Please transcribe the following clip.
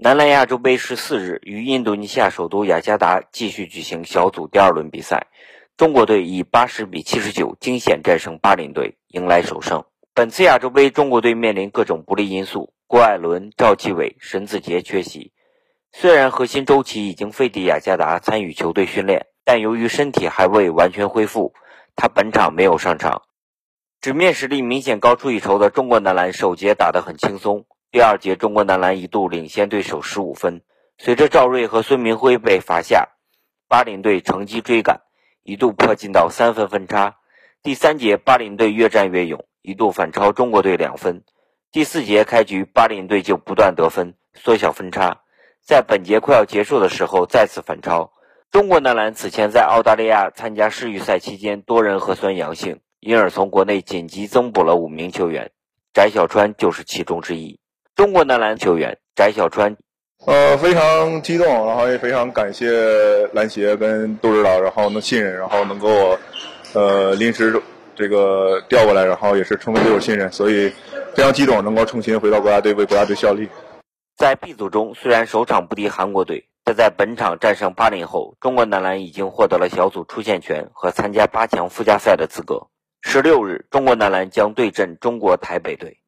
男篮亚洲杯十四日于印度尼西亚首都雅加达继续举行小组第二轮比赛，中国队以八十比七十九惊险战胜巴林队，迎来首胜。本次亚洲杯，中国队面临各种不利因素，郭艾伦、赵继伟、沈子杰缺席。虽然核心周琦已经飞抵雅加达参与球队训练，但由于身体还未完全恢复，他本场没有上场。纸面实力明显高出一筹的中国男篮首节打得很轻松。第二节，中国男篮一度领先对手十五分。随着赵睿和孙铭徽被罚下，巴林队乘机追赶，一度迫近到三分分差。第三节，巴林队越战越勇，一度反超中国队两分。第四节开局，巴林队就不断得分，缩小分差。在本节快要结束的时候，再次反超。中国男篮此前在澳大利亚参加世预赛期间，多人核酸阳性，因而从国内紧急增补了五名球员，翟小川就是其中之一。中国男篮球员翟小川，呃，非常激动，然后也非常感谢篮协跟杜指导，然后能信任，然后能够我，呃，临时这个调过来，然后也是充分对我信任，所以非常激动，能够重新回到国家队为国家队效力。在 B 组中，虽然首场不敌韩国队，但在本场战胜巴林后，中国男篮已经获得了小组出线权和参加八强附加赛的资格。十六日，中国男篮将对阵中国台北队。